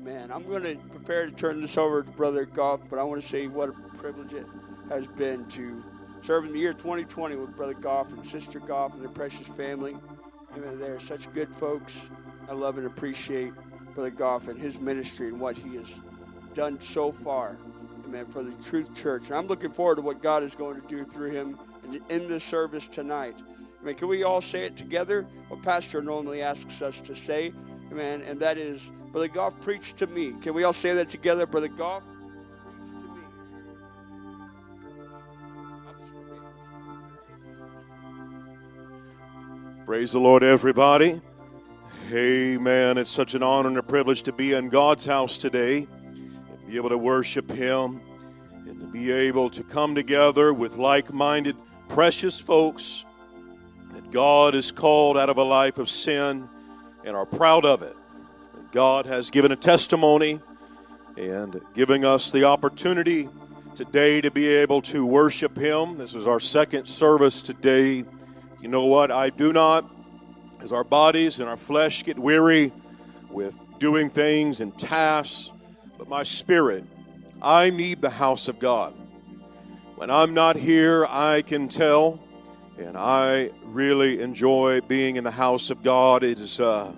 Amen. I'm going to prepare to turn this over to Brother Goff, but I want to say what a privilege it has been to serve in the year 2020 with Brother Goff and Sister Goff and their precious family. Amen. They're such good folks. I love and appreciate Brother Goff and his ministry and what he has done so far. Amen. For the Truth Church. And I'm looking forward to what God is going to do through him and in this service tonight. Amen. Can we all say it together? What Pastor normally asks us to say. Amen. And that is, Brother Goff preached to me. Can we all say that together? Brother Goff Praise the Lord, everybody. Amen. It's such an honor and a privilege to be in God's house today and be able to worship Him and to be able to come together with like minded, precious folks that God has called out of a life of sin and are proud of it. God has given a testimony and giving us the opportunity today to be able to worship Him. This is our second service today you know what? I do not, as our bodies and our flesh get weary with doing things and tasks, but my spirit, I need the house of God. When I'm not here, I can tell, and I really enjoy being in the house of God. It is, uh,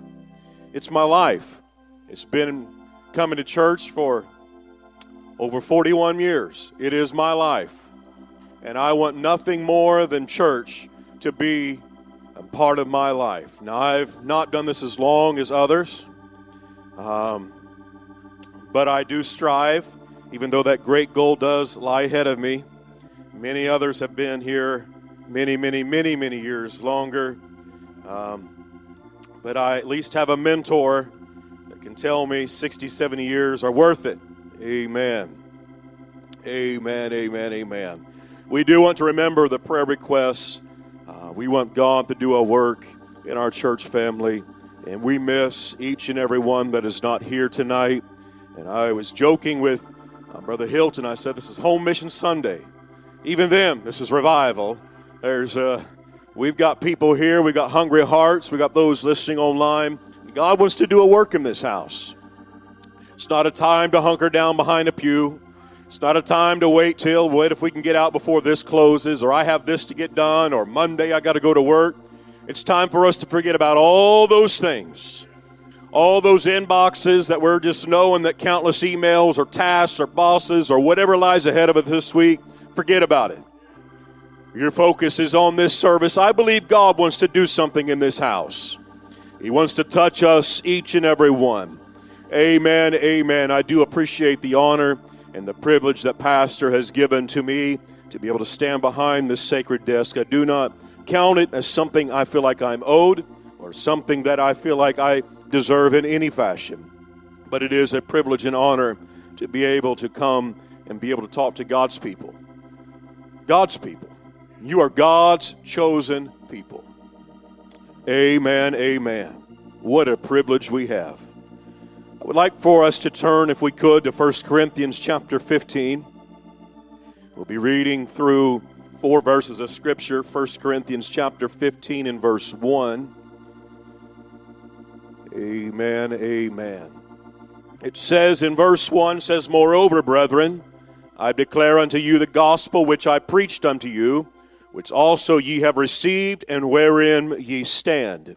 it's my life. It's been coming to church for over 41 years. It is my life. And I want nothing more than church to be a part of my life. Now, I've not done this as long as others, um, but I do strive, even though that great goal does lie ahead of me. Many others have been here many, many, many, many years longer. Um, but I at least have a mentor that can tell me 60, 70 years are worth it. Amen. Amen, amen, amen. We do want to remember the prayer requests we want God to do a work in our church family, and we miss each and every one that is not here tonight. And I was joking with uh, Brother Hilton. I said, This is Home Mission Sunday. Even then, this is revival. There's uh, we've got people here, we've got hungry hearts, We've got those listening online. God wants to do a work in this house. It's not a time to hunker down behind a pew. It's not a time to wait till, wait if we can get out before this closes, or I have this to get done, or Monday I got to go to work. It's time for us to forget about all those things. All those inboxes that we're just knowing that countless emails or tasks or bosses or whatever lies ahead of us this week, forget about it. Your focus is on this service. I believe God wants to do something in this house. He wants to touch us, each and every one. Amen. Amen. I do appreciate the honor and the privilege that Pastor has given to me to be able to stand behind this sacred desk. I do not count it as something I feel like I'm owed or something that I feel like I deserve in any fashion. But it is a privilege and honor to be able to come and be able to talk to God's people. God's people. You are God's chosen people. Amen. Amen. What a privilege we have. I would like for us to turn, if we could, to 1 Corinthians chapter 15. We'll be reading through four verses of Scripture 1 Corinthians chapter 15 and verse 1. Amen, amen. It says in verse 1 says, Moreover, brethren, I declare unto you the gospel which I preached unto you, which also ye have received, and wherein ye stand,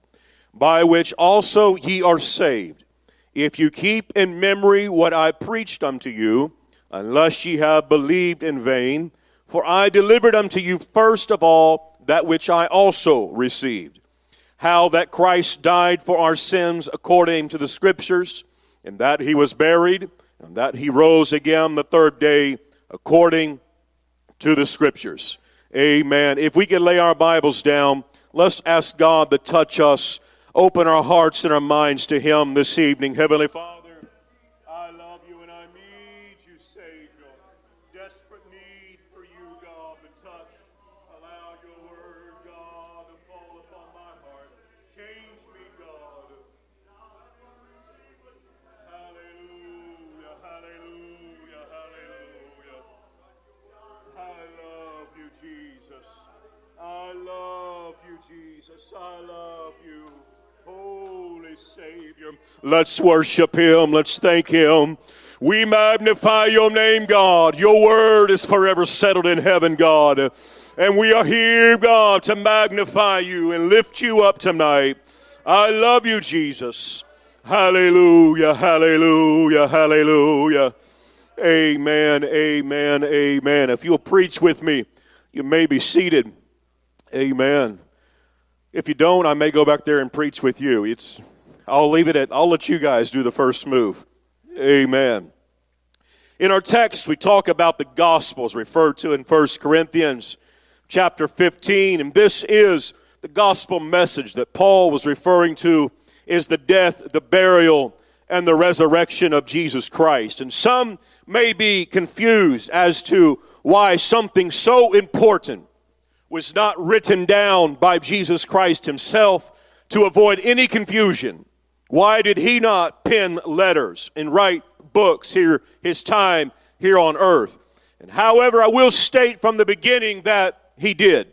by which also ye are saved if you keep in memory what I preached unto you, unless ye have believed in vain. For I delivered unto you first of all that which I also received how that Christ died for our sins according to the Scriptures, and that he was buried, and that he rose again the third day according to the Scriptures. Amen. If we could lay our Bibles down, let's ask God to touch us open our hearts and our minds to Him this evening. Heavenly Father, I love you. Holy Savior, Let's worship Him. Let's thank Him. We magnify your name, God. Your word is forever settled in heaven, God. And we are here, God, to magnify you and lift you up tonight. I love you, Jesus. Hallelujah, hallelujah, hallelujah. Amen, amen, amen. If you'll preach with me, you may be seated. Amen. If you don't, I may go back there and preach with you. It's I'll leave it at I'll let you guys do the first move. Amen. In our text, we talk about the Gospels referred to in 1 Corinthians chapter 15, and this is the gospel message that Paul was referring to is the death, the burial, and the resurrection of Jesus Christ. And some may be confused as to why something so important was not written down by Jesus Christ himself to avoid any confusion. Why did he not pen letters and write books here, his time here on earth? And however, I will state from the beginning that he did.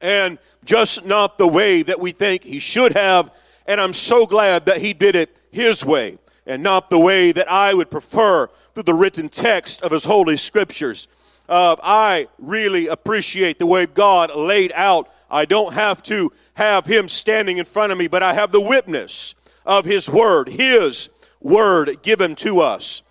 And just not the way that we think he should have. And I'm so glad that he did it his way and not the way that I would prefer through the written text of his holy scriptures. Uh, I really appreciate the way God laid out. I don't have to have him standing in front of me, but I have the witness of His Word, His Word given to us.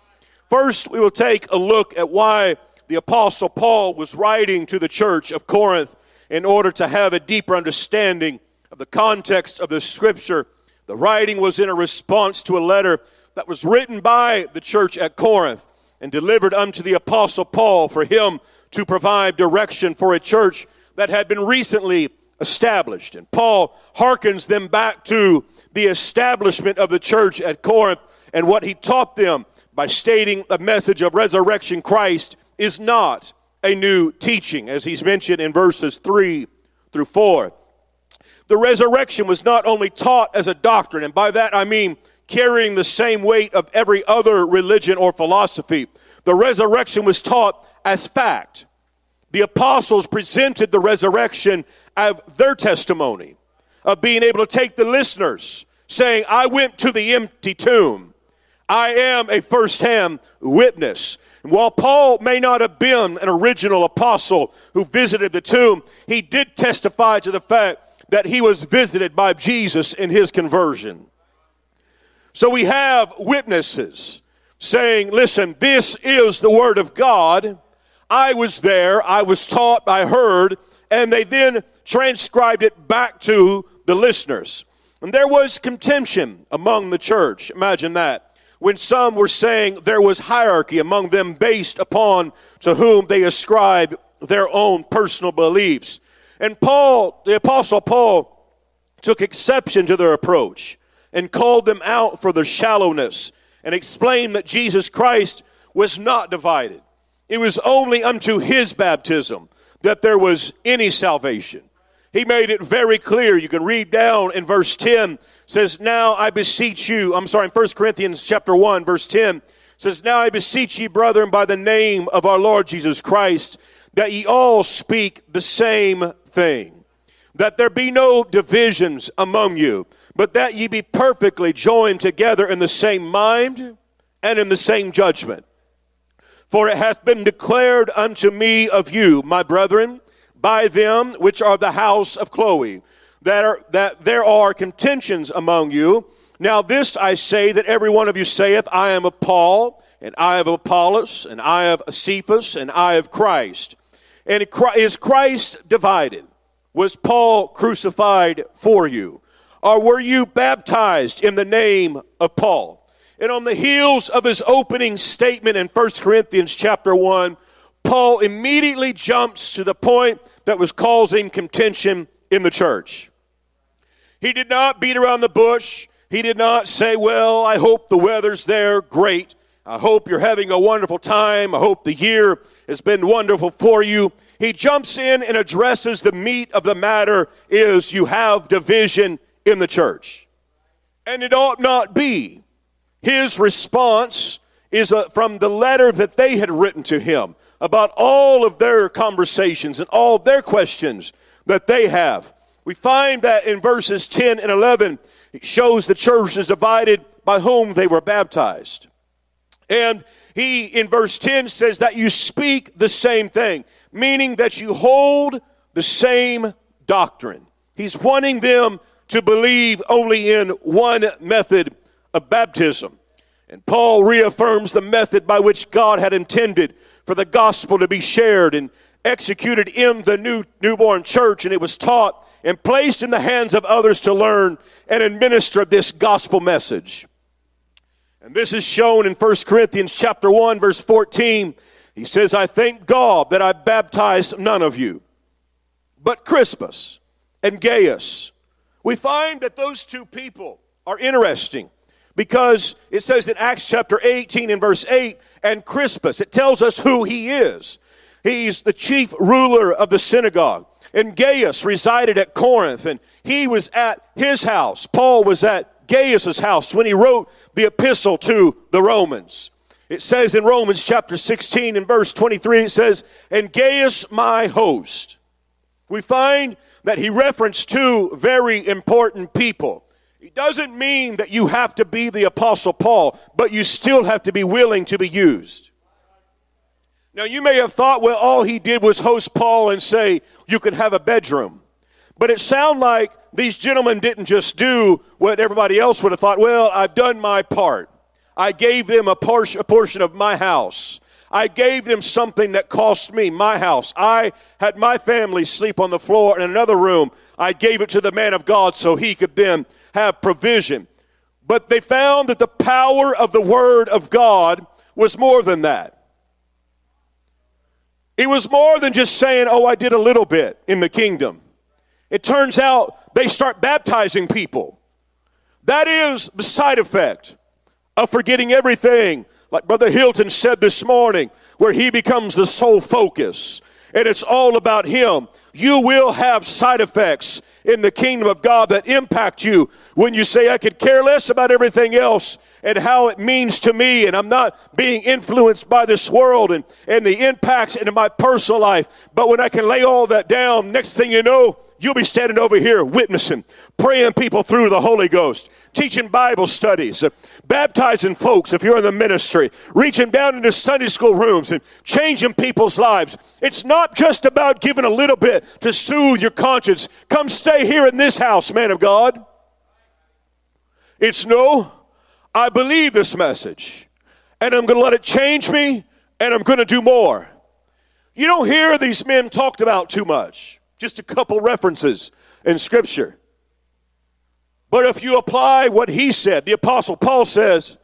First, we will take a look at why the Apostle Paul was writing to the church of Corinth in order to have a deeper understanding of the context of the Scripture. The writing was in a response to a letter that was written by the church at Corinth and delivered unto the Apostle Paul for him to provide direction for a church that had been recently established. And Paul hearkens them back to the establishment of the church at Corinth and what he taught them by stating the message of resurrection Christ is not a new teaching, as he's mentioned in verses 3 through 4. The resurrection was not only taught as a doctrine, and by that I mean carrying the same weight of every other religion or philosophy. The resurrection was taught as fact. The apostles presented the resurrection as their testimony of being able to take the listeners saying, I went to the empty tomb. I am a first-hand witness. And while Paul may not have been an original apostle who visited the tomb, he did testify to the fact that he was visited by Jesus in his conversion. So we have witnesses saying, listen, this is the word of God. I was there, I was taught, I heard, and they then transcribed it back to the listeners. And there was contention among the church. Imagine that. When some were saying there was hierarchy among them based upon to whom they ascribed their own personal beliefs. And Paul, the Apostle Paul, took exception to their approach and called them out for their shallowness and explained that Jesus Christ was not divided. It was only unto his baptism that there was any salvation. He made it very clear. You can read down in verse 10 says, Now I beseech you, I'm sorry, in 1 Corinthians chapter 1, verse 10 says, Now I beseech ye, brethren, by the name of our Lord Jesus Christ, that ye all speak the same thing, that there be no divisions among you, but that ye be perfectly joined together in the same mind and in the same judgment. For it hath been declared unto me of you, my brethren, by them which are the house of Chloe, that, are, that there are contentions among you. Now, this I say that every one of you saith, I am of Paul, and I of Apollos, and I of Cephas, and I of Christ. And is Christ divided? Was Paul crucified for you? Or were you baptized in the name of Paul? And on the heels of his opening statement in 1 Corinthians chapter 1, Paul immediately jumps to the point that was causing contention in the church. He did not beat around the bush. He did not say, Well, I hope the weather's there. Great. I hope you're having a wonderful time. I hope the year has been wonderful for you. He jumps in and addresses the meat of the matter is you have division in the church. And it ought not be. His response is uh, from the letter that they had written to him about all of their conversations and all their questions that they have. We find that in verses 10 and 11, it shows the church is divided by whom they were baptized. And he, in verse 10, says that you speak the same thing, meaning that you hold the same doctrine. He's wanting them to believe only in one method of baptism. And Paul reaffirms the method by which God had intended for the gospel to be shared and executed in the new newborn church, and it was taught and placed in the hands of others to learn and administer this gospel message. And this is shown in 1 Corinthians chapter 1 verse 14. He says, "I thank God that I baptized none of you, but Crispus and Gaius." We find that those two people are interesting because it says in Acts chapter 18 and verse 8, and Crispus, it tells us who he is. He's the chief ruler of the synagogue. And Gaius resided at Corinth, and he was at his house. Paul was at Gaius's house when he wrote the epistle to the Romans. It says in Romans chapter 16 and verse 23, it says, And Gaius my host. We find that he referenced two very important people. It doesn't mean that you have to be the Apostle Paul, but you still have to be willing to be used. Now, you may have thought, well, all he did was host Paul and say, you can have a bedroom. But it sounded like these gentlemen didn't just do what everybody else would have thought, well, I've done my part. I gave them a portion of my house. I gave them something that cost me my house. I had my family sleep on the floor in another room. I gave it to the man of God so he could then have provision. But they found that the power of the Word of God was more than that. It was more than just saying, Oh, I did a little bit in the kingdom. It turns out they start baptizing people. That is the side effect of forgetting everything, like Brother Hilton said this morning, where he becomes the sole focus and it's all about him. You will have side effects in the kingdom of God that impact you when you say, I could care less about everything else and how it means to me, and I'm not being influenced by this world and, and the impacts into my personal life. But when I can lay all that down, next thing you know, you'll be standing over here witnessing, praying people through the Holy Ghost, teaching Bible studies, uh, baptizing folks if you're in the ministry, reaching down into Sunday school rooms and changing people's lives. It's not just about giving a little bit to soothe your conscience. Come stay here in this house, man of God. It's no, I believe this message and I'm going to let it change me and I'm going to do more. You don't hear these men talked about too much. Just a couple references in Scripture. But if you apply what he said, the Apostle Paul says,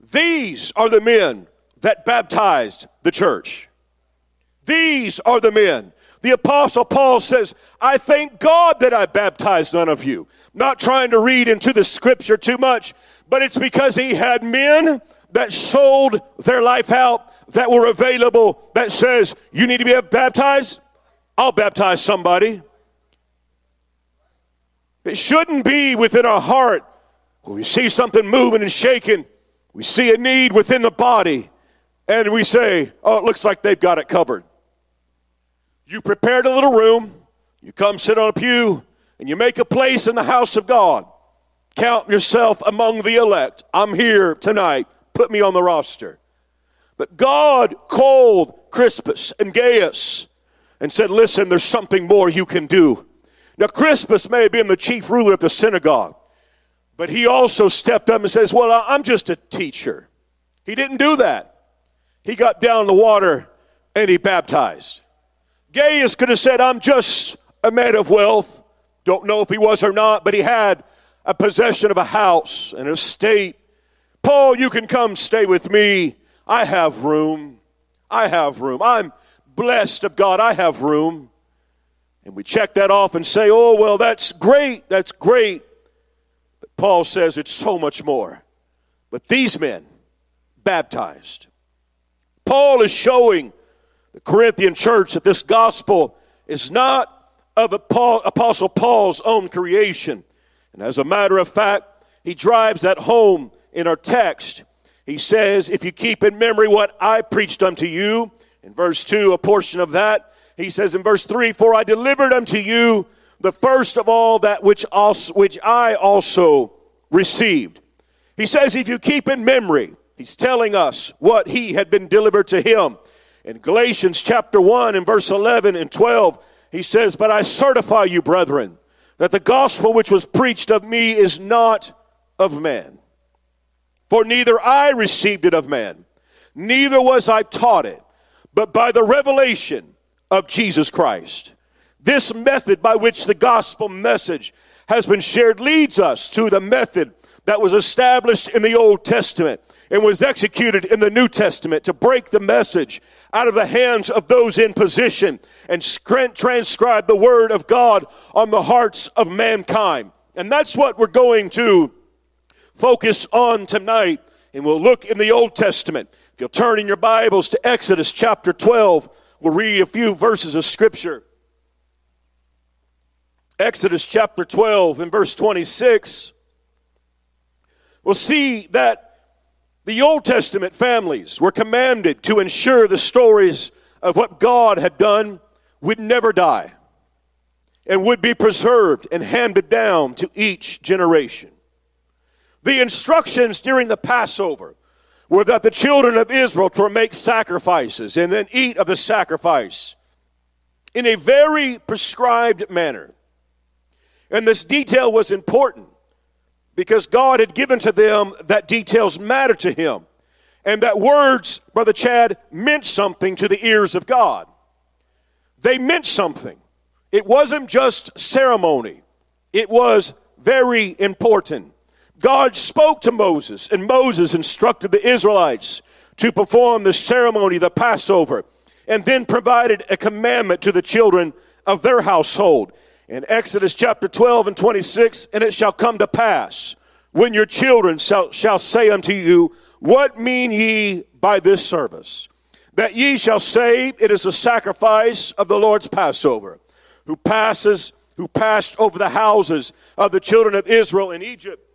These are the men that baptized the church. These are the men. The Apostle Paul says, I thank God that I baptized none of you. Not trying to read into the scripture too much, but it's because he had men that sold their life out that were available that says, You need to be baptized? I'll baptize somebody. It shouldn't be within our heart when we see something moving and shaking, we see a need within the body, and we say, Oh, it looks like they've got it covered. You prepared a little room, you come sit on a pew, and you make a place in the house of God. Count yourself among the elect. I'm here tonight. Put me on the roster. But God called Crispus and Gaius and said, Listen, there's something more you can do. Now, Crispus may have been the chief ruler of the synagogue, but he also stepped up and says, Well, I'm just a teacher. He didn't do that. He got down in the water and he baptized. Gaius could have said, I'm just a man of wealth. Don't know if he was or not, but he had a possession of a house, and an estate. Paul, you can come stay with me. I have room. I have room. I'm blessed of God, I have room. And we check that off and say, oh, well, that's great, that's great. But Paul says it's so much more. But these men, baptized. Paul is showing the Corinthian church that this gospel is not of Apostle Paul's own creation. And as a matter of fact, he drives that home in our text. He says, If you keep in memory what I preached unto you, in verse 2, a portion of that, he says in verse 3 For I delivered unto you the first of all that which also which I also received. He says, if you keep in memory, he's telling us what he had been delivered to him. In Galatians chapter 1 and verse 11 and 12, he says, But I certify you, brethren, that the gospel which was preached of me is not of man. For neither I received it of man, neither was I taught it, but by the revelation of Jesus Christ. This method by which the gospel message has been shared leads us to the method that was established in the Old Testament and was executed in the New Testament to break the message out of the hands of those in position and transcribe the Word of God on the hearts of mankind. And that's what we're going to focus on tonight. And we'll look in the Old Testament. If you'll turn in your Bibles to Exodus chapter 12, we'll read a few verses of Scripture. Exodus chapter 12 and verse 26. We'll see that the Old Testament families were commanded to ensure the stories of what God had done would never die and would be preserved and handed down to each generation. The instructions during the Passover were that the children of Israel to make sacrifices and then eat of the sacrifice in a very prescribed manner. And this detail was important because God had given to them that details matter to him. And that words, Brother Chad, meant something to the ears of God. They meant something. It wasn't just ceremony, it was very important. God spoke to Moses, and Moses instructed the Israelites to perform the ceremony, the Passover, and then provided a commandment to the children of their household in Exodus chapter 12 and 26, and it shall come to pass when your children shall, shall say unto you, What mean ye by this service? That ye shall say, It is a sacrifice of the Lord's Passover, who passes, who passed over the houses of the children of Israel in Egypt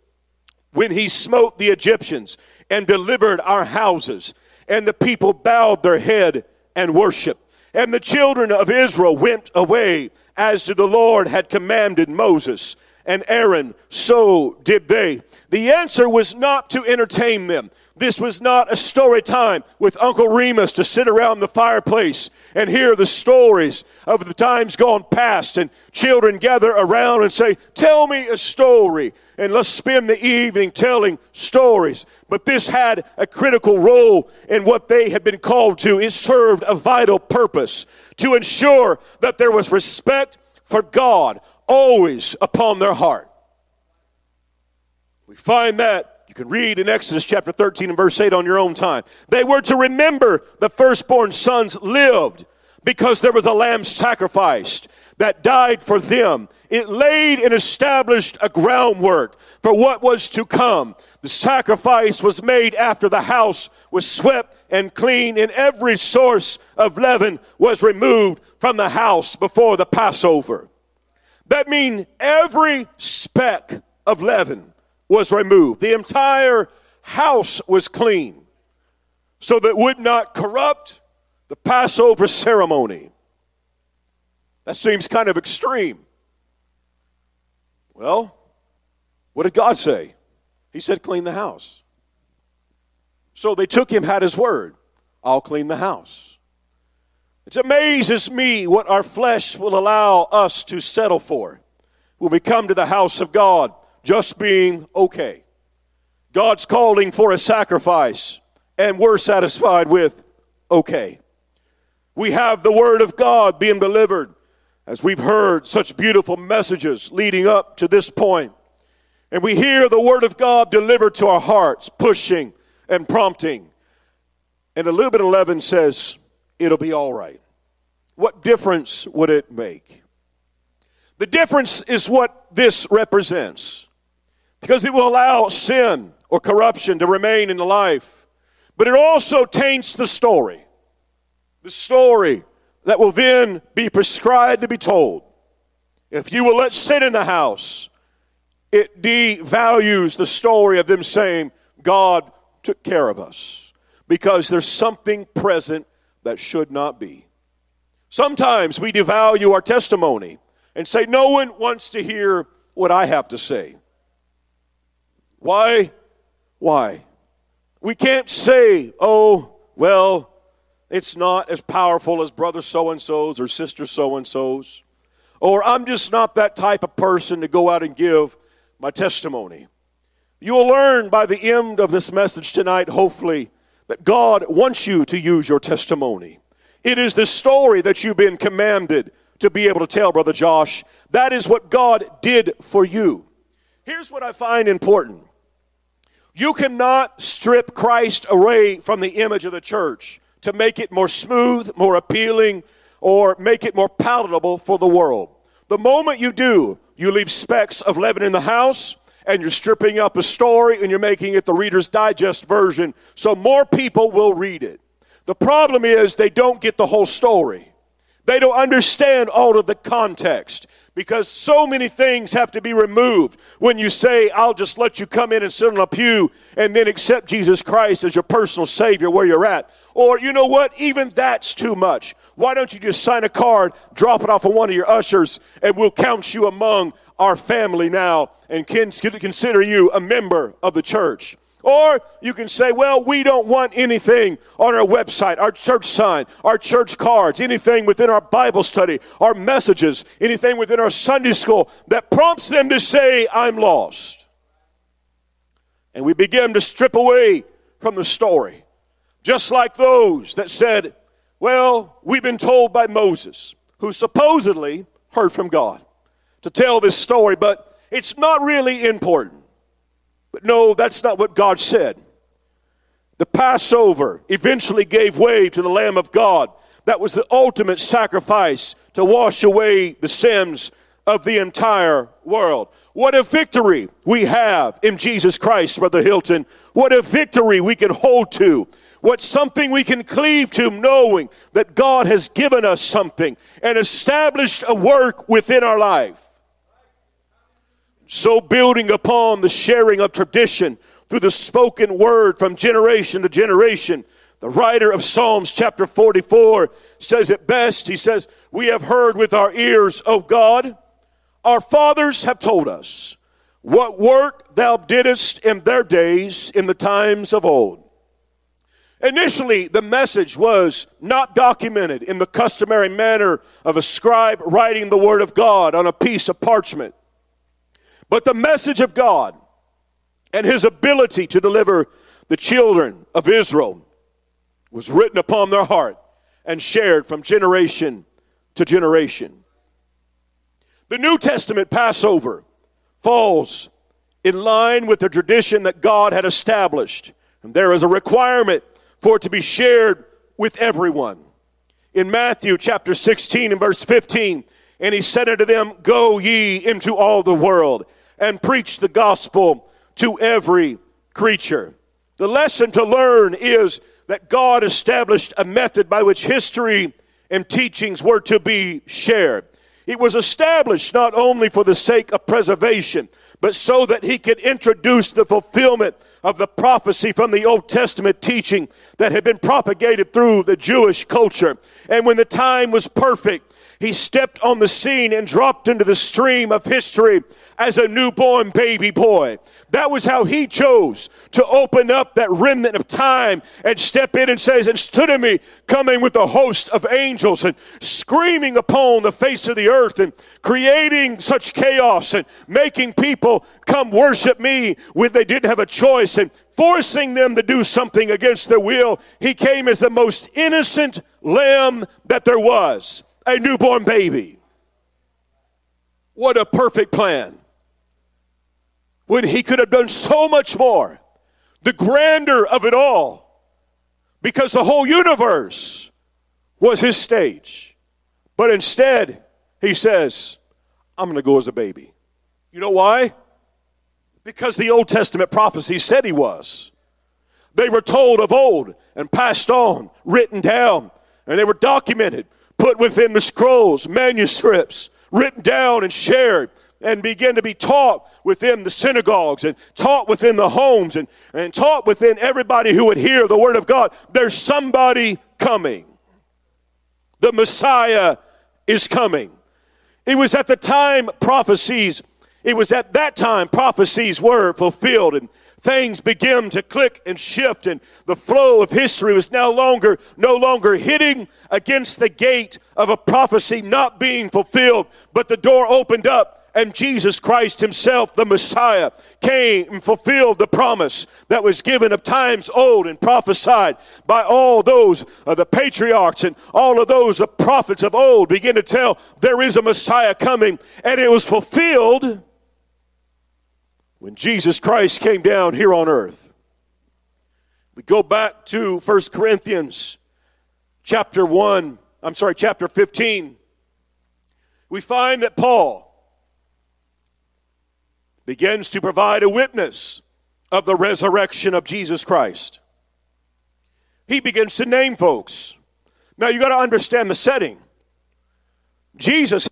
when he smote the Egyptians and delivered our houses. And the people bowed their head and worshiped. And the children of Israel went away as the Lord had commanded Moses and Aaron, so did they. The answer was not to entertain them. This was not a story time with Uncle Remus to sit around the fireplace and hear the stories of the times gone past, and children gather around and say, Tell me a story, and let's spend the evening telling stories. But this had a critical role in what they had been called to. It served a vital purpose to ensure that there was respect for God always upon their heart. We find that you can read in Exodus chapter 13 and verse 8 on your own time. They were to remember the firstborn sons lived because there was a lamb sacrificed that died for them. It laid and established a groundwork for what was to come. The sacrifice was made after the house was swept and clean, and every source of leaven was removed from the house before the Passover. That means every speck of leaven was removed. The entire house was clean so that would not corrupt the Passover ceremony. That seems kind of extreme. Well, what did God say? He said, clean the house. So they took him at his word. I'll clean the house. It amazes me what our flesh will allow us to settle for when we come to the house of God, just being okay. God's calling for a sacrifice, and we're satisfied with okay. We have the Word of God being delivered, as we've heard such beautiful messages leading up to this point. And we hear the Word of God delivered to our hearts, pushing and prompting. And a little bit leaven says, it'll be all right. What difference would it make? The difference is what this represents because it will allow sin or corruption to remain in the life, but it also taints the story. The story that will then be prescribed to be told. If you will let sin in the house, it devalues the story of them saying, God took care of us because there's something present that should not be. Sometimes we devalue our testimony and say, No one wants to hear what I have to say. Why? Why? We can't say, Oh, well, it's not as powerful as brother so and so's or sister so and so's. Or I'm just not that type of person to go out and give my testimony. You will learn by the end of this message tonight, hopefully, that God wants you to use your testimony. It is the story that you've been commanded to be able to tell, Brother Josh. That is what God did for you. Here's what I find important you cannot strip Christ away from the image of the church to make it more smooth, more appealing, or make it more palatable for the world. The moment you do, you leave specks of leaven in the house and you're stripping up a story and you're making it the Reader's Digest version so more people will read it. The problem is they don't get the whole story. They don't understand all of the context because so many things have to be removed when you say, I'll just let you come in and sit on a pew and then accept Jesus Christ as your personal Savior where you're at. Or, you know what? Even that's too much. Why don't you just sign a card, drop it off of one of your ushers, and we'll count you among our family now and consider you a member of the church? Or you can say, well, we don't want anything on our website, our church sign, our church cards, anything within our Bible study, our messages, anything within our Sunday school that prompts them to say, I'm lost. And we begin to strip away from the story. Just like those that said, well, we've been told by Moses, who supposedly heard from God, to tell this story, but it's not really important. But no, that's not what God said. The Passover eventually gave way to the Lamb of God. That was the ultimate sacrifice to wash away the sins of the entire world. What a victory we have in Jesus Christ, Brother Hilton. What a victory we can hold to. What something we can cleave to, knowing that God has given us something and established a work within our life. So, building upon the sharing of tradition through the spoken word from generation to generation, the writer of Psalms chapter 44 says it best. He says, We have heard with our ears, O God, our fathers have told us what work thou didst in their days in the times of old. Initially, the message was not documented in the customary manner of a scribe writing the word of God on a piece of parchment. But the message of God and his ability to deliver the children of Israel was written upon their heart and shared from generation to generation. The New Testament Passover falls in line with the tradition that God had established, and there is a requirement for it to be shared with everyone. In Matthew chapter 16 and verse 15, and he said unto them, Go ye into all the world and preach the gospel to every creature. The lesson to learn is that God established a method by which history and teachings were to be shared. It was established not only for the sake of preservation, but so that he could introduce the fulfillment of the prophecy from the Old Testament teaching that had been propagated through the Jewish culture. And when the time was perfect, he stepped on the scene and dropped into the stream of history as a newborn baby boy. That was how he chose to open up that remnant of time and step in and says, and stood in me coming with a host of angels and screaming upon the face of the earth and creating such chaos and making people come worship me when they didn't have a choice and forcing them to do something against their will. He came as the most innocent lamb that there was, a newborn baby. What a perfect plan when he could have done so much more. The grandeur of it all, because the whole universe was his stage. But instead, he says, I'm going to go as a baby. You know why? Because the Old Testament prophecy said he was. They were told of old and passed on, written down, and they were documented, put within the scrolls, manuscripts, written down and shared and begin to be taught within the synagogues and taught within the homes and, and taught within everybody who would hear the word of God. There's somebody coming. The Messiah is coming. It was at the time prophecies, it was at that time prophecies were fulfilled and things begin to click and shift and the flow of history was no longer no longer hitting against the gate of a prophecy not being fulfilled. But the door opened up and Jesus Christ Himself, the Messiah, came and fulfilled the promise that was given of times old and prophesied by all those of the patriarchs and all of those the prophets of old. Begin to tell there is a Messiah coming, and it was fulfilled when Jesus Christ came down here on earth. We go back to 1 Corinthians chapter 1, I'm sorry, chapter 15. We find that Paul begins to provide a witness of the resurrection of Jesus Christ. He begins to name folks. Now you got to understand the setting. Jesus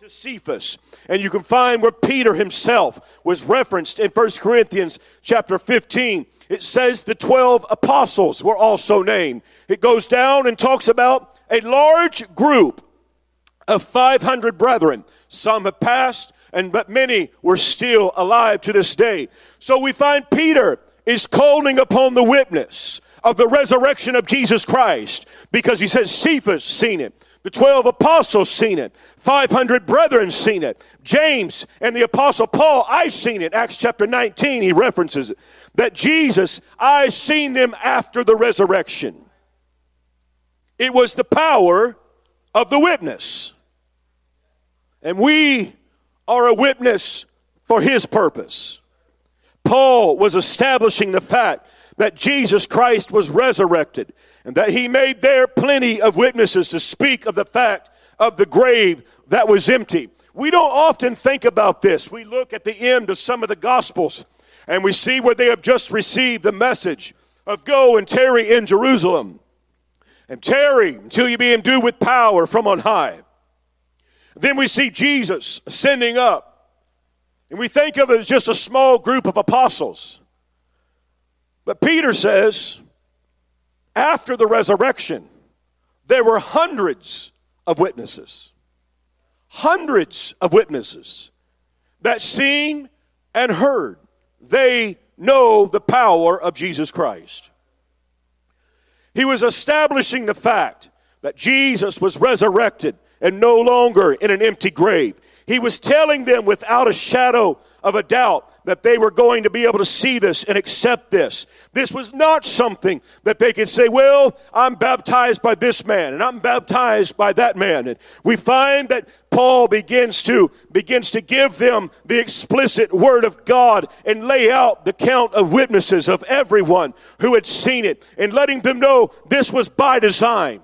to Cephas. And you can find where Peter himself was referenced in 1 Corinthians chapter 15. It says the 12 apostles were also named. It goes down and talks about a large group of 500 brethren. Some have passed, and but many were still alive to this day. So we find Peter is calling upon the witness of the resurrection of Jesus Christ because he says Cephas seen it. The 12 apostles seen it. 500 brethren seen it. James and the apostle Paul, I seen it. Acts chapter 19, he references it. That Jesus, I seen them after the resurrection. It was the power of the witness. And we are a witness for his purpose. Paul was establishing the fact that Jesus Christ was resurrected and that he made there plenty of witnesses to speak of the fact of the grave that was empty. We don't often think about this. We look at the end of some of the Gospels and we see where they have just received the message of go and tarry in Jerusalem and tarry until you be endued with power from on high. Then we see Jesus ascending up, and we think of it as just a small group of apostles. But Peter says, after the resurrection, there were hundreds of witnesses. Hundreds of witnesses that seen and heard. They know the power of Jesus Christ. He was establishing the fact that Jesus was resurrected and no longer in an empty grave. He was telling them without a shadow of a doubt that they were going to be able to see this and accept this. This was not something that they could say, well, I'm baptized by this man and I'm baptized by that man. And we find that Paul begins to begins to give them the explicit word of God and lay out the count of witnesses of everyone who had seen it and letting them know this was by design.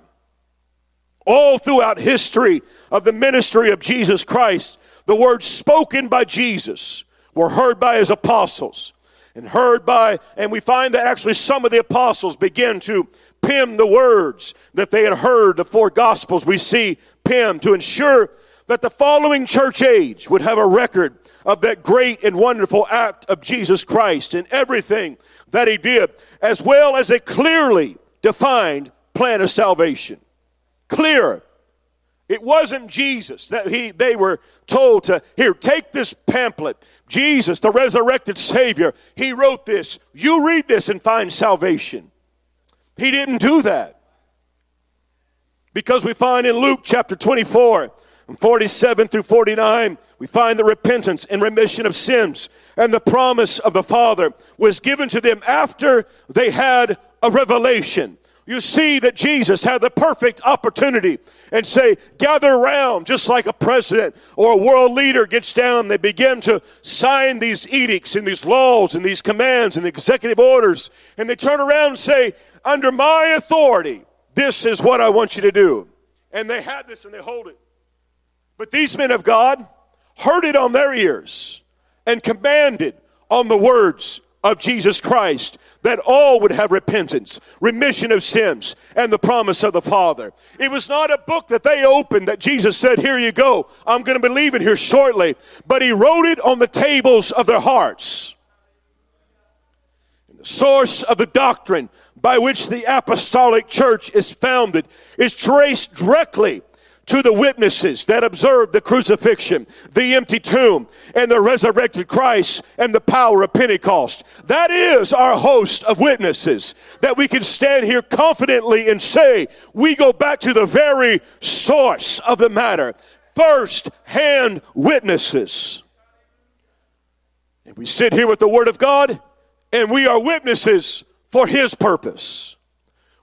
All throughout history of the ministry of Jesus Christ, the words spoken by Jesus were heard by his apostles and heard by, and we find that actually some of the apostles begin to pen the words that they had heard, the four gospels we see penned to ensure that the following church age would have a record of that great and wonderful act of Jesus Christ and everything that he did, as well as a clearly defined plan of salvation. Clear it wasn't Jesus that he, they were told to, here, take this pamphlet. Jesus, the resurrected Savior, he wrote this. You read this and find salvation. He didn't do that. Because we find in Luke chapter 24, 47 through 49, we find the repentance and remission of sins. And the promise of the Father was given to them after they had a revelation you see that Jesus had the perfect opportunity and say, gather around, just like a president or a world leader gets down. They begin to sign these edicts and these laws and these commands and executive orders. And they turn around and say, under my authority, this is what I want you to do. And they had this and they hold it. But these men of God heard it on their ears and commanded on the words of Jesus Christ that all would have repentance, remission of sins, and the promise of the Father. It was not a book that they opened that Jesus said, Here you go, I'm going to be leaving here shortly, but He wrote it on the tables of their hearts. And the source of the doctrine by which the apostolic church is founded is traced directly to the witnesses that observed the crucifixion, the empty tomb, and the resurrected Christ and the power of Pentecost. That is our host of witnesses that we can stand here confidently and say, we go back to the very source of the matter. First hand witnesses. And we sit here with the Word of God, and we are witnesses for His purpose.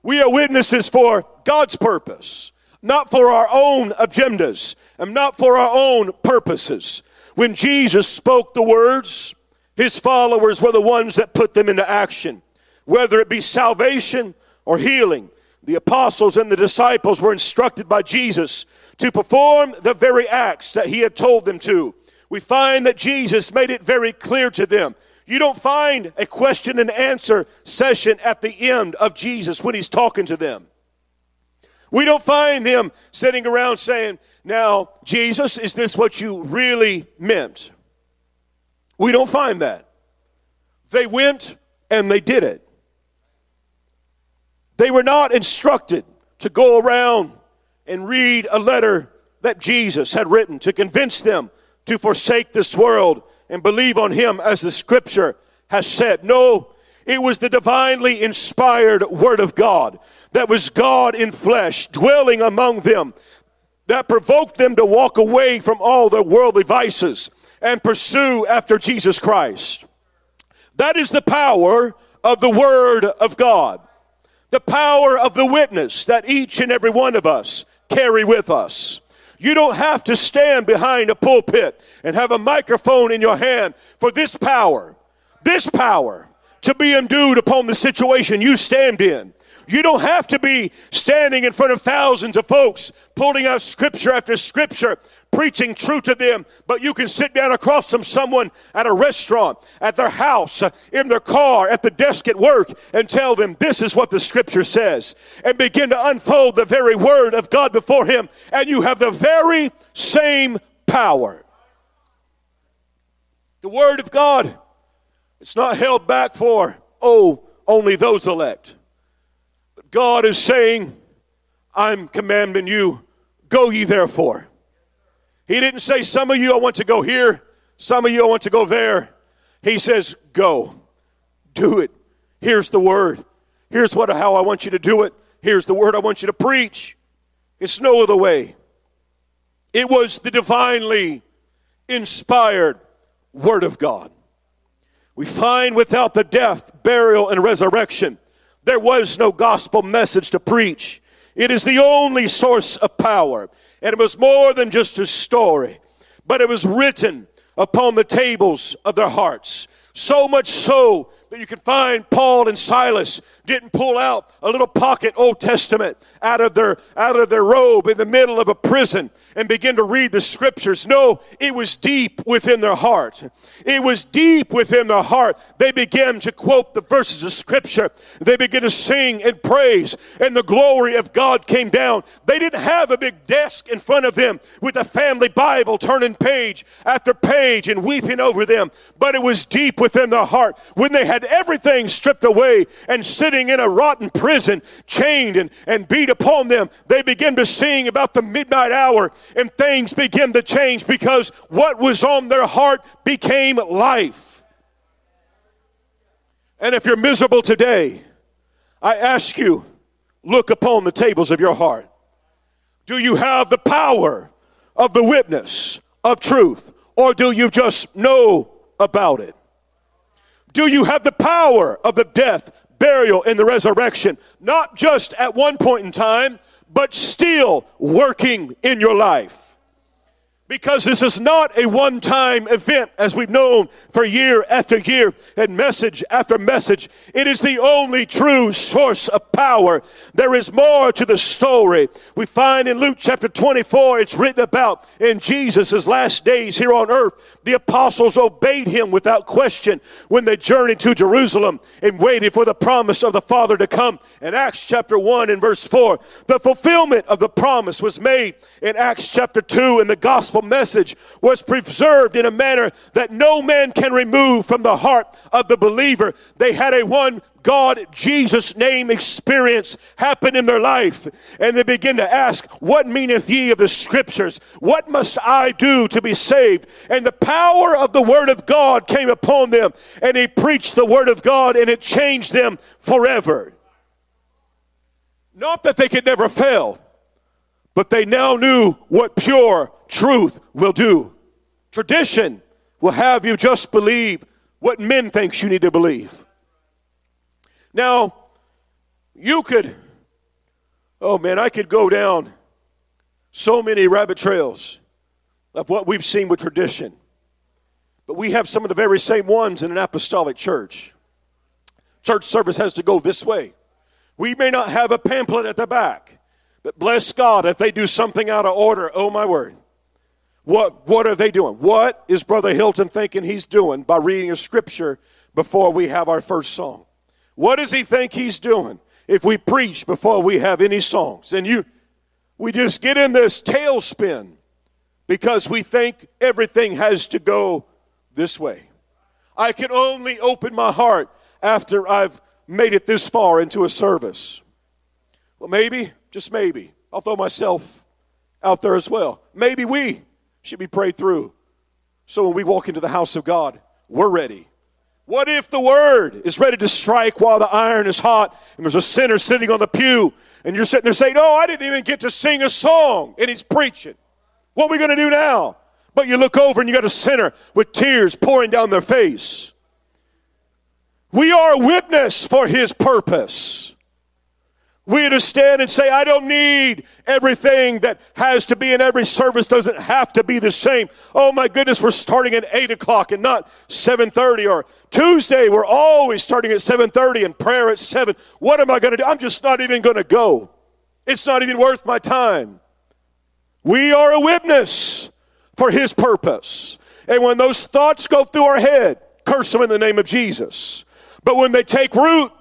We are witnesses for God's purpose not for our own agendas and not for our own purposes. When Jesus spoke the words, his followers were the ones that put them into action, whether it be salvation or healing. The apostles and the disciples were instructed by Jesus to perform the very acts that he had told them to. We find that Jesus made it very clear to them. You don't find a question and answer session at the end of Jesus when he's talking to them. We don't find them sitting around saying, Now, Jesus, is this what you really meant? We don't find that. They went and they did it. They were not instructed to go around and read a letter that Jesus had written to convince them to forsake this world and believe on Him as the scripture has said. No, it was the divinely inspired Word of God that was God in flesh dwelling among them that provoked them to walk away from all their worldly vices and pursue after Jesus Christ. That is the power of the Word of God, the power of the witness that each and every one of us carry with us. You don't have to stand behind a pulpit and have a microphone in your hand for this power, this power to be endued upon the situation you stand in. You don't have to be standing in front of thousands of folks, pulling out scripture after scripture, preaching truth to them, but you can sit down across from someone at a restaurant, at their house, in their car, at the desk at work, and tell them this is what the scripture says, and begin to unfold the very word of God before him, and you have the very same power. The word of God it's not held back for, oh, only those elect. God is saying, I'm commanding you, go ye therefore. He didn't say, some of you I want to go here, some of you I want to go there. He says, go, do it. Here's the word. Here's what how I want you to do it. Here's the word I want you to preach. It's no other way. It was the divinely inspired word of God. We find without the death, burial, and resurrection, there was no gospel message to preach. It is the only source of power. And it was more than just a story, but it was written upon the tables of their hearts. So much so that you can find Paul and Silas didn't pull out a little pocket Old Testament out of their out of their robe in the middle of a prison and begin to read the scriptures. No, it was deep within their heart. It was deep within their heart. They began to quote the verses of scripture. They began to sing and praise, and the glory of God came down. They didn't have a big desk in front of them with a family Bible turning page after page and weeping over them, but it was deep within their heart when they had everything stripped away and sitting in a rotten prison, chained and, and beat upon them, they begin to sing about the midnight hour and things begin to change because what was on their heart became life. And if you're miserable today, I ask you, look upon the tables of your heart. Do you have the power of the witness of truth, or do you just know about it? Do you have the power of the death, burial, and the resurrection. Not just at one point in time, but still working in your life because this is not a one time event as we've known for year after year and message after message. It is the only true source of power. There is more to the story. We find in Luke chapter 24, it's written about in Jesus' last days here on earth. The apostles obeyed him without question when they journeyed to Jerusalem and waited for the promise of the Father to come. In Acts chapter 1 and verse 4, the fulfillment of the promise was made in Acts chapter 2 in the gospel gospel message was preserved in a manner that no man can remove from the heart of the believer. They had a one God, Jesus' name experience happen in their life. And they begin to ask, What meaneth ye of the scriptures? What must I do to be saved? And the power of the word of God came upon them, and he preached the word of God, and it changed them forever. Not that they could never fail, but they now knew what pure truth will do. Tradition will have you just believe what men thinks you need to believe. Now, you could, oh man, I could go down so many rabbit trails of what we've seen with tradition. But we have some of the very same ones in an apostolic church. Church service has to go this way. We may not have a pamphlet at the back, but bless God if they do something out of order. Oh, my word. What, what are they doing? What is Brother Hilton thinking he's doing by reading a scripture before we have our first song? What does he think he's doing if we preach before we have any songs? And you, we just get in this tailspin because we think everything has to go this way. I can only open my heart after I've made it this far into a service. Well, maybe, just maybe, I'll throw myself out there as well. Maybe we should be prayed through. So when we walk into the house of God, we're ready. What if the word is ready to strike while the iron is hot and there's a sinner sitting on the pew and you're sitting there saying, Oh, I didn't even get to sing a song and he's preaching. What are we going to do now? But you look over and you got a sinner with tears pouring down their face. We are a witness for his purpose. We understand and say, I don't need everything that has to be in every service doesn't have to be the same. Oh my goodness, we're starting at 8 o'clock and not 7.30 or Tuesday, we're always starting at 7.30 and prayer at 7. What am I going to do? I'm just not even going to go. It's not even worth my time. We are a witness for his purpose. And when those thoughts go through our head, curse them in the name of Jesus. But when they take root,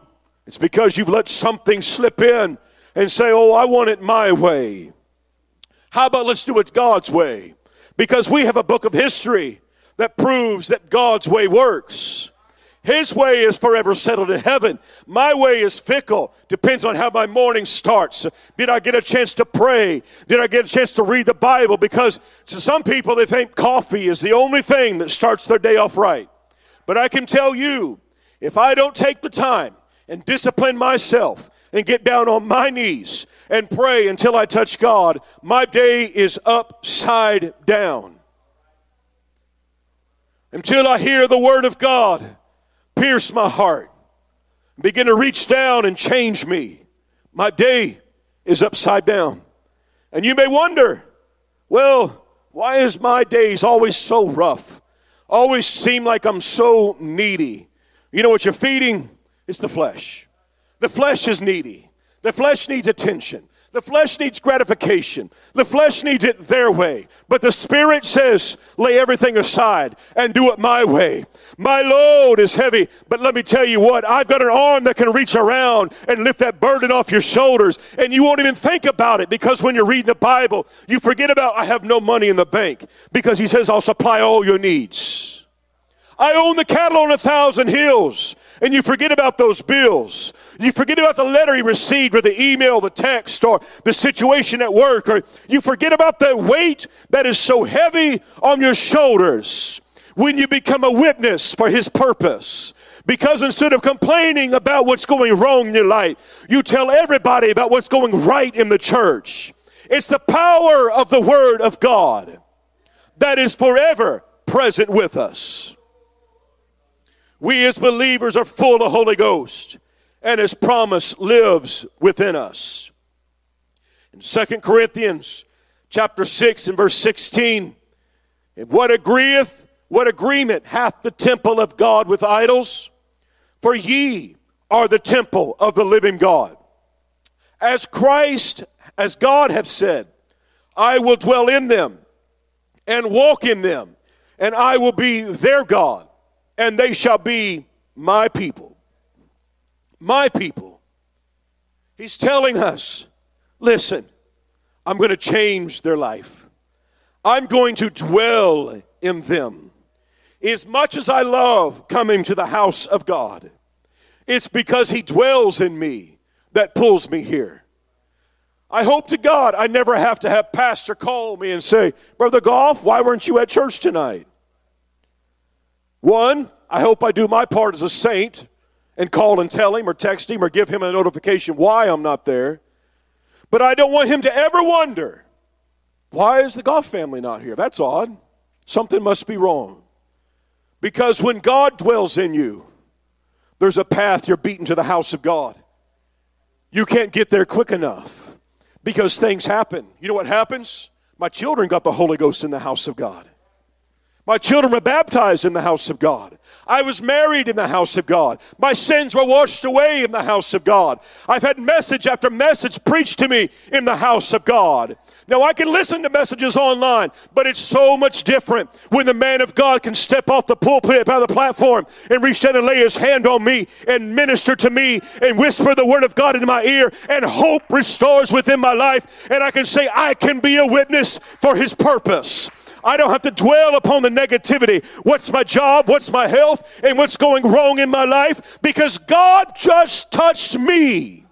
it's because you've let something slip in and say, Oh, I want it my way. How about let's do it God's way? Because we have a book of history that proves that God's way works. His way is forever settled in heaven. My way is fickle. Depends on how my morning starts. Did I get a chance to pray? Did I get a chance to read the Bible? Because to some people, they think coffee is the only thing that starts their day off right. But I can tell you, if I don't take the time and discipline myself and get down on my knees and pray until I touch God, my day is upside down. Until I hear the word of God pierce my heart, begin to reach down and change me, my day is upside down. And you may wonder, well, why is my days always so rough? Always seem like I'm so needy. You know what you're feeding? It's the flesh. The flesh is needy. The flesh needs attention. The flesh needs gratification. The flesh needs it their way. But the Spirit says, lay everything aside and do it my way. My load is heavy, but let me tell you what, I've got an arm that can reach around and lift that burden off your shoulders. And you won't even think about it because when you're reading the Bible, you forget about, I have no money in the bank because He says, I'll supply all your needs. I own the cattle on a thousand hills and you forget about those bills. You forget about the letter you received or the email, the text, or the situation at work, or you forget about the weight that is so heavy on your shoulders when you become a witness for His purpose. Because instead of complaining about what's going wrong in your life, you tell everybody about what's going right in the church. It's the power of the Word of God that is forever present with us. We as believers are full of the Holy Ghost. and his promise lives within us. In 2 Corinthians chapter 6 and verse 16, and what agreeth, what agreement hath the temple of God with idols? For ye are the temple of the living God. As Christ, as God hath said, I will dwell in them and walk in them, and I will be their God, and they shall be my people. My people. He's telling us listen, I'm going to change their life. I'm going to dwell in them. As much as I love coming to the house of God, it's because He dwells in me that pulls me here. I hope to God I never have to have pastor call me and say, Brother Goff, why weren't you at church tonight? One, I hope I do my part as a saint and call and tell him or text him or give him a notification why I'm not there. But I don't want him to ever wonder, why is the Goff family not here? That's odd. Something must be wrong. Because when God dwells in you, there's a path you're beaten to the house of God. You can't get there quick enough because things happen. You know what happens? My children got the Holy Ghost in the house of God. My children were baptized in the house of God. I was married in the house of God. My sins were washed away in the house of God. I've had message after message preached to me in the house of God. Now, I can listen to messages online, but it's so much different when the man of God can step off the pulpit, by the platform, and reach down and lay his hand on me and minister to me and whisper the word of God into my ear, and hope restores within my life. And I can say, I can be a witness for his purpose. I don't have to dwell upon the negativity. What's my job? What's my health? And what's going wrong in my life? Because God just touched me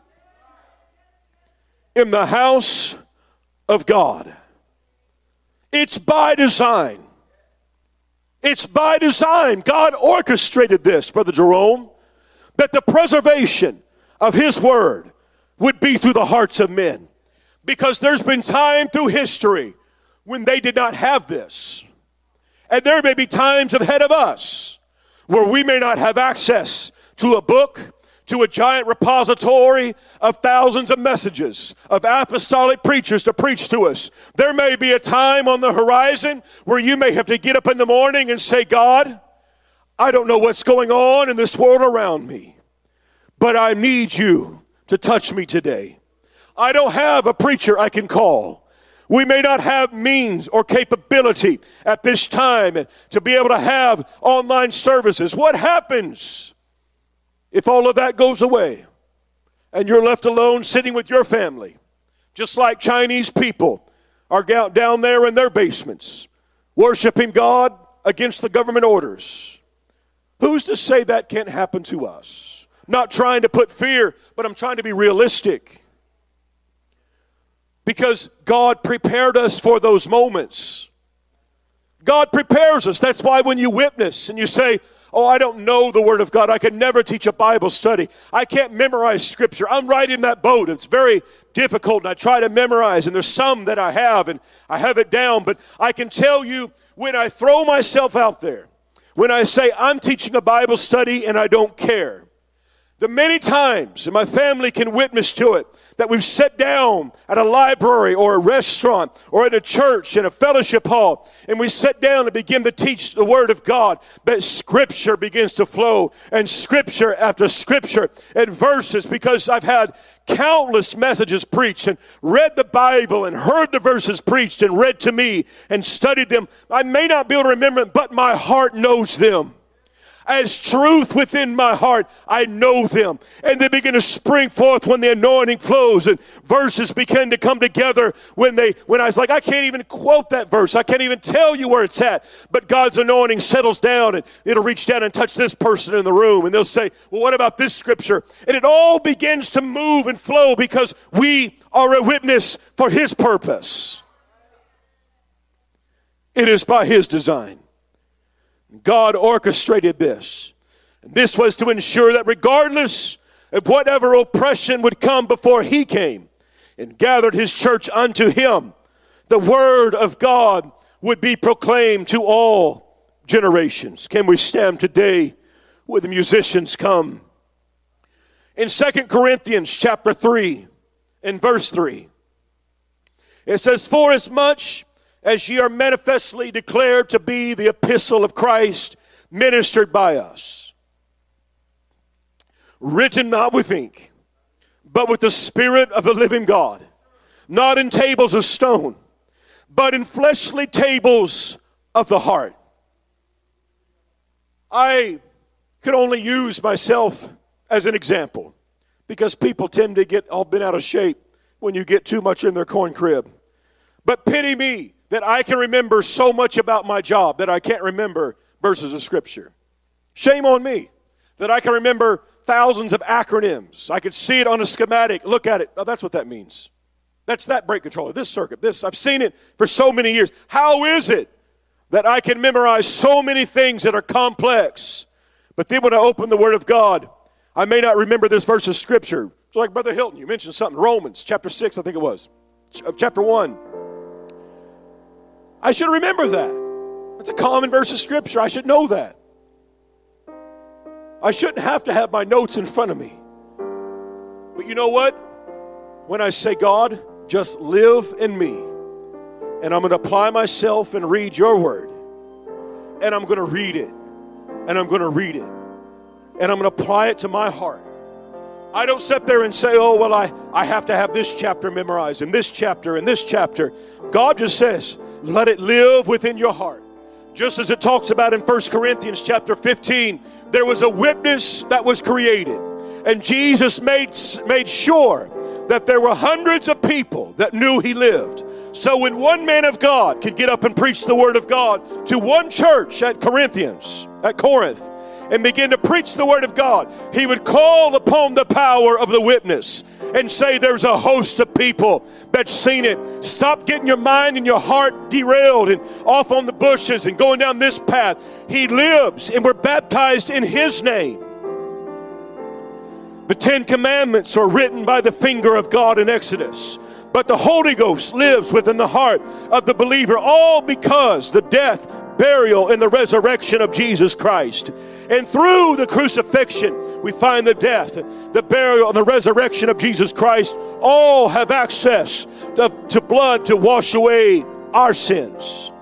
in the house of God. It's by design. It's by design. God orchestrated this, Brother Jerome, that the preservation of His Word would be through the hearts of men. Because there's been time through history when they did not have this. And there may be times ahead of us where we may not have access to a book, to a giant repository of thousands of messages of apostolic preachers to preach to us. There may be a time on the horizon where you may have to get up in the morning and say, God, I don't know what's going on in this world around me, but I need you to touch me today. I don't have a preacher I can call. We may not have means or capability at this time to be able to have online services. What happens if all of that goes away and you're left alone sitting with your family, just like Chinese people are down there in their basements, worshiping God against the government orders. Who's to say that can't happen to us? Not trying to put fear, but I'm trying to be realistic. Because God prepared us for those moments. God prepares us. That's why when you witness and you say, Oh, I don't know the Word of God. I can never teach a Bible study. I can't memorize Scripture. I'm right in that boat. It's very difficult, and I try to memorize, and there's some that I have, and I have it down. But I can tell you when I throw myself out there, when I say I'm teaching a Bible study and I don't care, the many times, and my family can witness to it, that we've sat down at a library or a restaurant or at a church in a fellowship hall and we sit down and begin to teach the Word of God, but Scripture begins to flow and Scripture after Scripture and verses because I've had countless messages preached and read the Bible and heard the verses preached and read to me and studied them. I may not be able to remember them, but my heart knows them as truth within my heart. I know them. And they begin to spring forth when the anointing flows and verses begin to come together when they, when I was like, I can't even quote that verse. I can't even tell you where it's at. But God's anointing settles down and it'll reach down and touch this person in the room. And they'll say, well, what about this scripture? And it all begins to move and flow because we are a witness for His purpose. It is by His design. God orchestrated this. This was to ensure that regardless of whatever oppression would come before he came and gathered his church unto him, the word of God would be proclaimed to all generations. Can we stand today where the musicians come? In Second Corinthians chapter 3 and verse 3, it says, For as much as ye are manifestly declared to be the epistle of Christ, ministered by us, written not with ink, but with the Spirit of the living God, not in tables of stone, but in fleshly tables of the heart. I could only use myself as an example because people tend to get all bent out of shape when you get too much in their corn crib. But pity me that I can remember so much about my job that I can't remember verses of Scripture. Shame on me that I can remember thousands of acronyms. I could see it on a schematic, look at it. Oh, that's what that means. That's that brake controller, this circuit, this. I've seen it for so many years. How is it that I can memorize so many things that are complex? But then when I open the Word of God, I may not remember this verse of Scripture. So, like Brother Hilton, you mentioned something, Romans chapter 6, I think it was, of uh, chapter 1. I should remember that. It's a common verse of Scripture. I should know that. I shouldn't have to have my notes in front of me. But you know what? When I say, God, just live in me, and I'm going to apply myself and read your word, and I'm going to read it, and I'm going to read it, and I'm going to apply it to my heart. I don't sit there and say, oh, well, I, I have to have this chapter memorized and this chapter and this chapter. God just says, let it live within your heart. Just as it talks about in 1 Corinthians chapter 15, there was a witness that was created. And Jesus made, made sure that there were hundreds of people that knew he lived. So when one man of God could get up and preach the word of God to one church at Corinthians, at Corinth, and begin to preach the word of God, he would call upon the power of the witness and say, There's a host of people that's seen it. Stop getting your mind and your heart derailed and off on the bushes and going down this path. He lives, and we're baptized in his name. The Ten Commandments are written by the finger of God in Exodus. But the Holy Ghost lives within the heart of the believer, all because the death, burial, and the resurrection of Jesus Christ. And through the crucifixion, we find the death, the burial, and the resurrection of Jesus Christ all have access to, to blood to wash away our sins.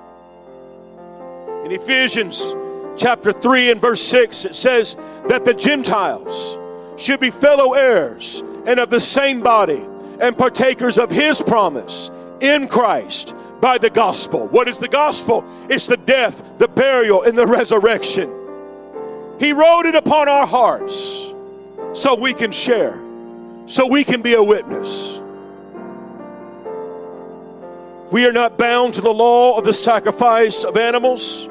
In Ephesians chapter 3 and verse 6, it says that the Gentiles should be fellow heirs and of the same body and partakers of his promise in Christ by the gospel. What is the gospel? It's the death, the burial, and the resurrection. He wrote it upon our hearts so we can share, so we can be a witness. We are not bound to the law of the sacrifice of animals.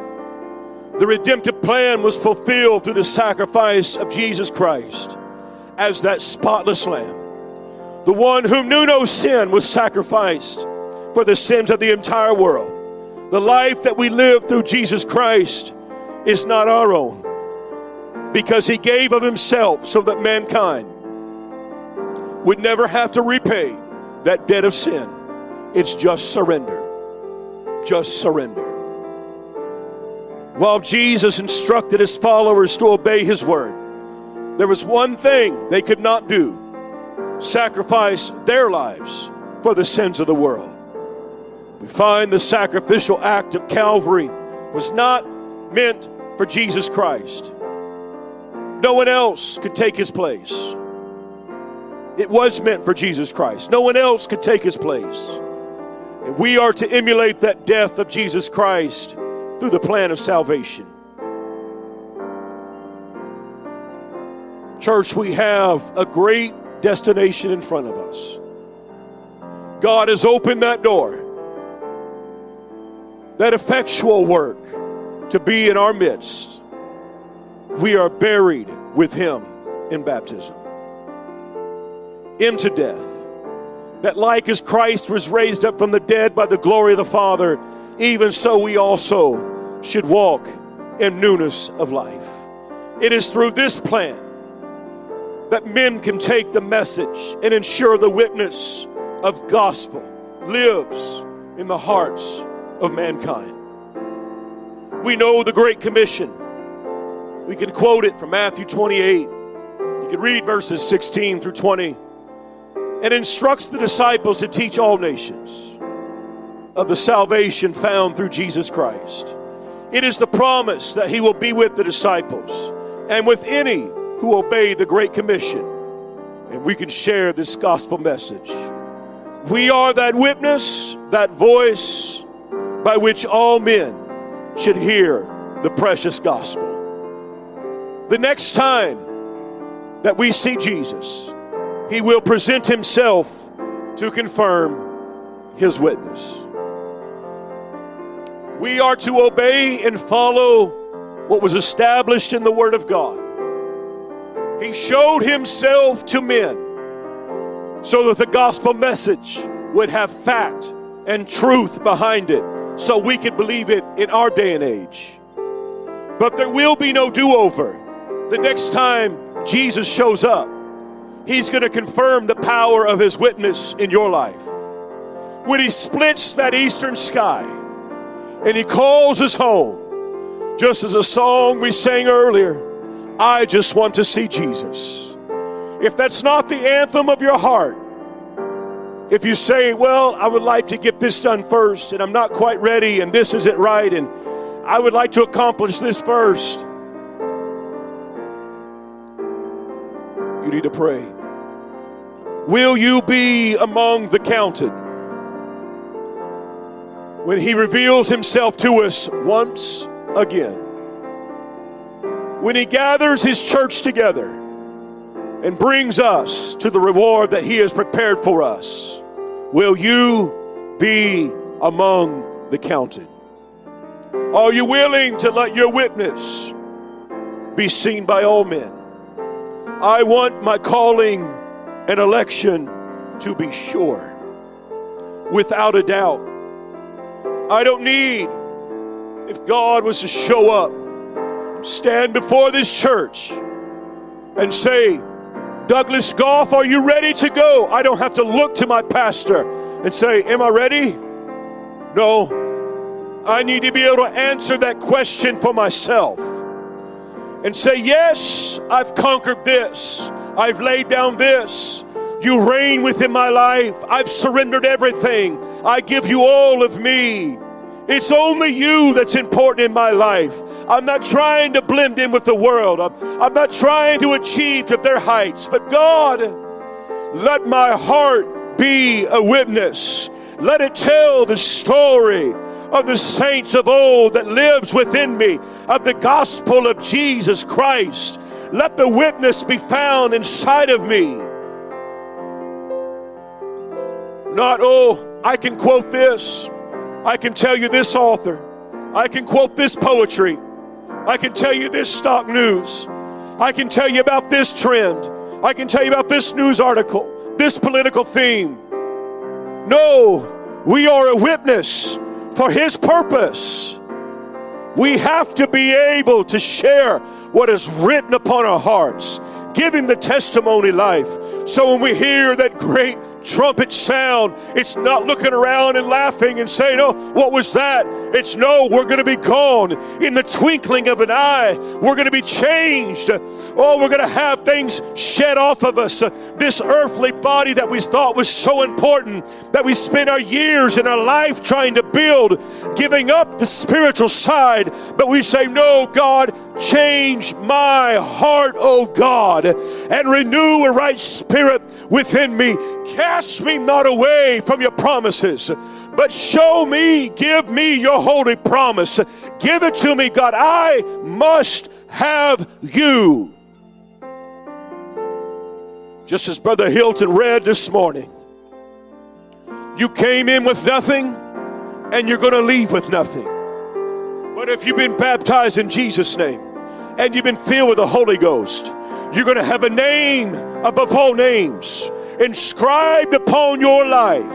The redemptive plan was fulfilled through the sacrifice of Jesus Christ as that spotless lamb. The one whom knew no sin was sacrificed for the sins of the entire world. The life that we live through Jesus Christ is not our own because he gave of himself so that mankind would never have to repay that debt of sin. It's just surrender. Just surrender. While Jesus instructed his followers to obey his word, there was one thing they could not do sacrifice their lives for the sins of the world. We find the sacrificial act of Calvary was not meant for Jesus Christ. No one else could take his place. It was meant for Jesus Christ. No one else could take his place. And we are to emulate that death of Jesus Christ through the plan of salvation. Church, we have a great destination in front of us. God has opened that door, that effectual work to be in our midst. We are buried with Him in baptism into death. That, like as Christ was raised up from the dead by the glory of the Father, even so we also should walk in newness of life. It is through this plan that men can take the message and ensure the witness of gospel lives in the hearts of mankind. We know the Great Commission. We can quote it from Matthew 28 You can read verses 16 through 20 and instructs the disciples to teach all nations of the salvation found through Jesus Christ. It is the promise that he will be with the disciples and with any who obey the Great Commission. And we can share this gospel message. We are that witness, that voice by which all men should hear the precious gospel. The next time that we see Jesus, he will present himself to confirm his witness. We are to obey and follow what was established in the Word of God. He showed himself to men so that the gospel message would have fact and truth behind it so we could believe it in our day and age. But there will be no do over. The next time Jesus shows up, he's going to confirm the power of his witness in your life. When he splits that eastern sky and he calls us home, just as a song we sang earlier, I just want to see Jesus. If that's not the anthem of your heart, if you say, Well, I would like to get this done first, and I'm not quite ready, and this isn't right, and I would like to accomplish this first, you need to pray. Will you be among the counted? When he reveals himself to us once again. When he gathers his church together and brings us to the reward that he has prepared for us, will you be among the counted? Are you willing to let your witness be seen by all men? I want my calling and election to be sure, without a doubt. I don't need, if God was to show up, stand before this church and say, Douglas Goff, are you ready to go? I don't have to look to my pastor and say, Am I ready? No. I need to be able to answer that question for myself and say, Yes, I've conquered this. I've laid down this. You reign within my life. I've surrendered everything. I give you all of me. It's only you that's important in my life. I'm not trying to blend in with the world. I'm, I'm not trying to achieve to their heights. But God, let my heart be a witness. Let it tell the story of the saints of old that lives within me, of the gospel of Jesus Christ. Let the witness be found inside of me. Not, oh, I can quote this. I can tell you this author. I can quote this poetry. I can tell you this stock news. I can tell you about this trend. I can tell you about this news article, this political theme. No, we are a witness for His purpose. We have to be able to share what is written upon our hearts, giving the testimony life. So when we hear that great trumpet sound, it's not looking around and laughing and saying, Oh, what was that? It's no, we're going to be gone in the twinkling of an eye. We're going to be changed. Oh, we're going to have things shed off of us. This earthly body that we thought was so important, that we spent our years and our life trying to build, giving up the spiritual side. But we say, No, God, change my heart, oh God, and renew a right spirit within me. Cast me not away from your promises, but show me, give me your holy promise. Give it to me, God. I must have you. Just as Brother Hilton read this morning, you came in with nothing and you're going to leave with nothing. But if you've been baptized in Jesus' name and you've been filled with the Holy Ghost, you're going to have a name above all names inscribed upon your life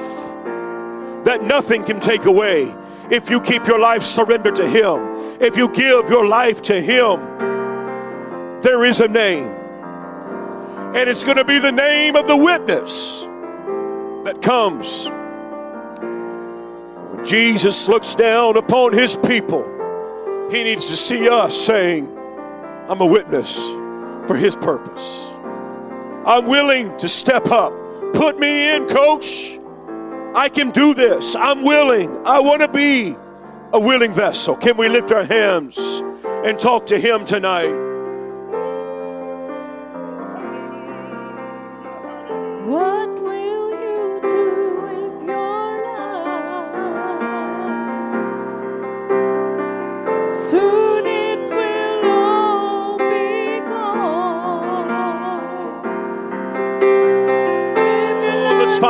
that nothing can take away if you keep your life surrendered to Him. If you give your life to Him, there is a name. And it's going to be the name of the witness that comes. When Jesus looks down upon His people, He needs to see us saying, I'm a witness for His purpose. I'm willing to step up. Put me in, coach. I can do this. I'm willing. I want to be a willing vessel. Can we lift our hands and talk to Him tonight?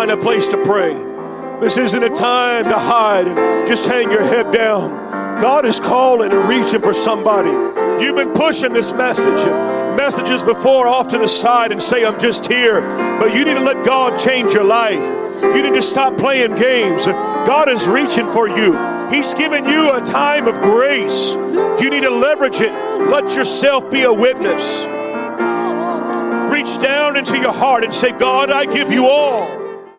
Find a place to pray. This isn't a time to hide and just hang your head down. God is calling and reaching for somebody. You've been pushing this message, messages before off to the side and say, I'm just here. But you need to let God change your life. You need to stop playing games. God is reaching for you. He's given you a time of grace. You need to leverage it. Let yourself be a witness. Reach down into your heart and say, God, I give you all.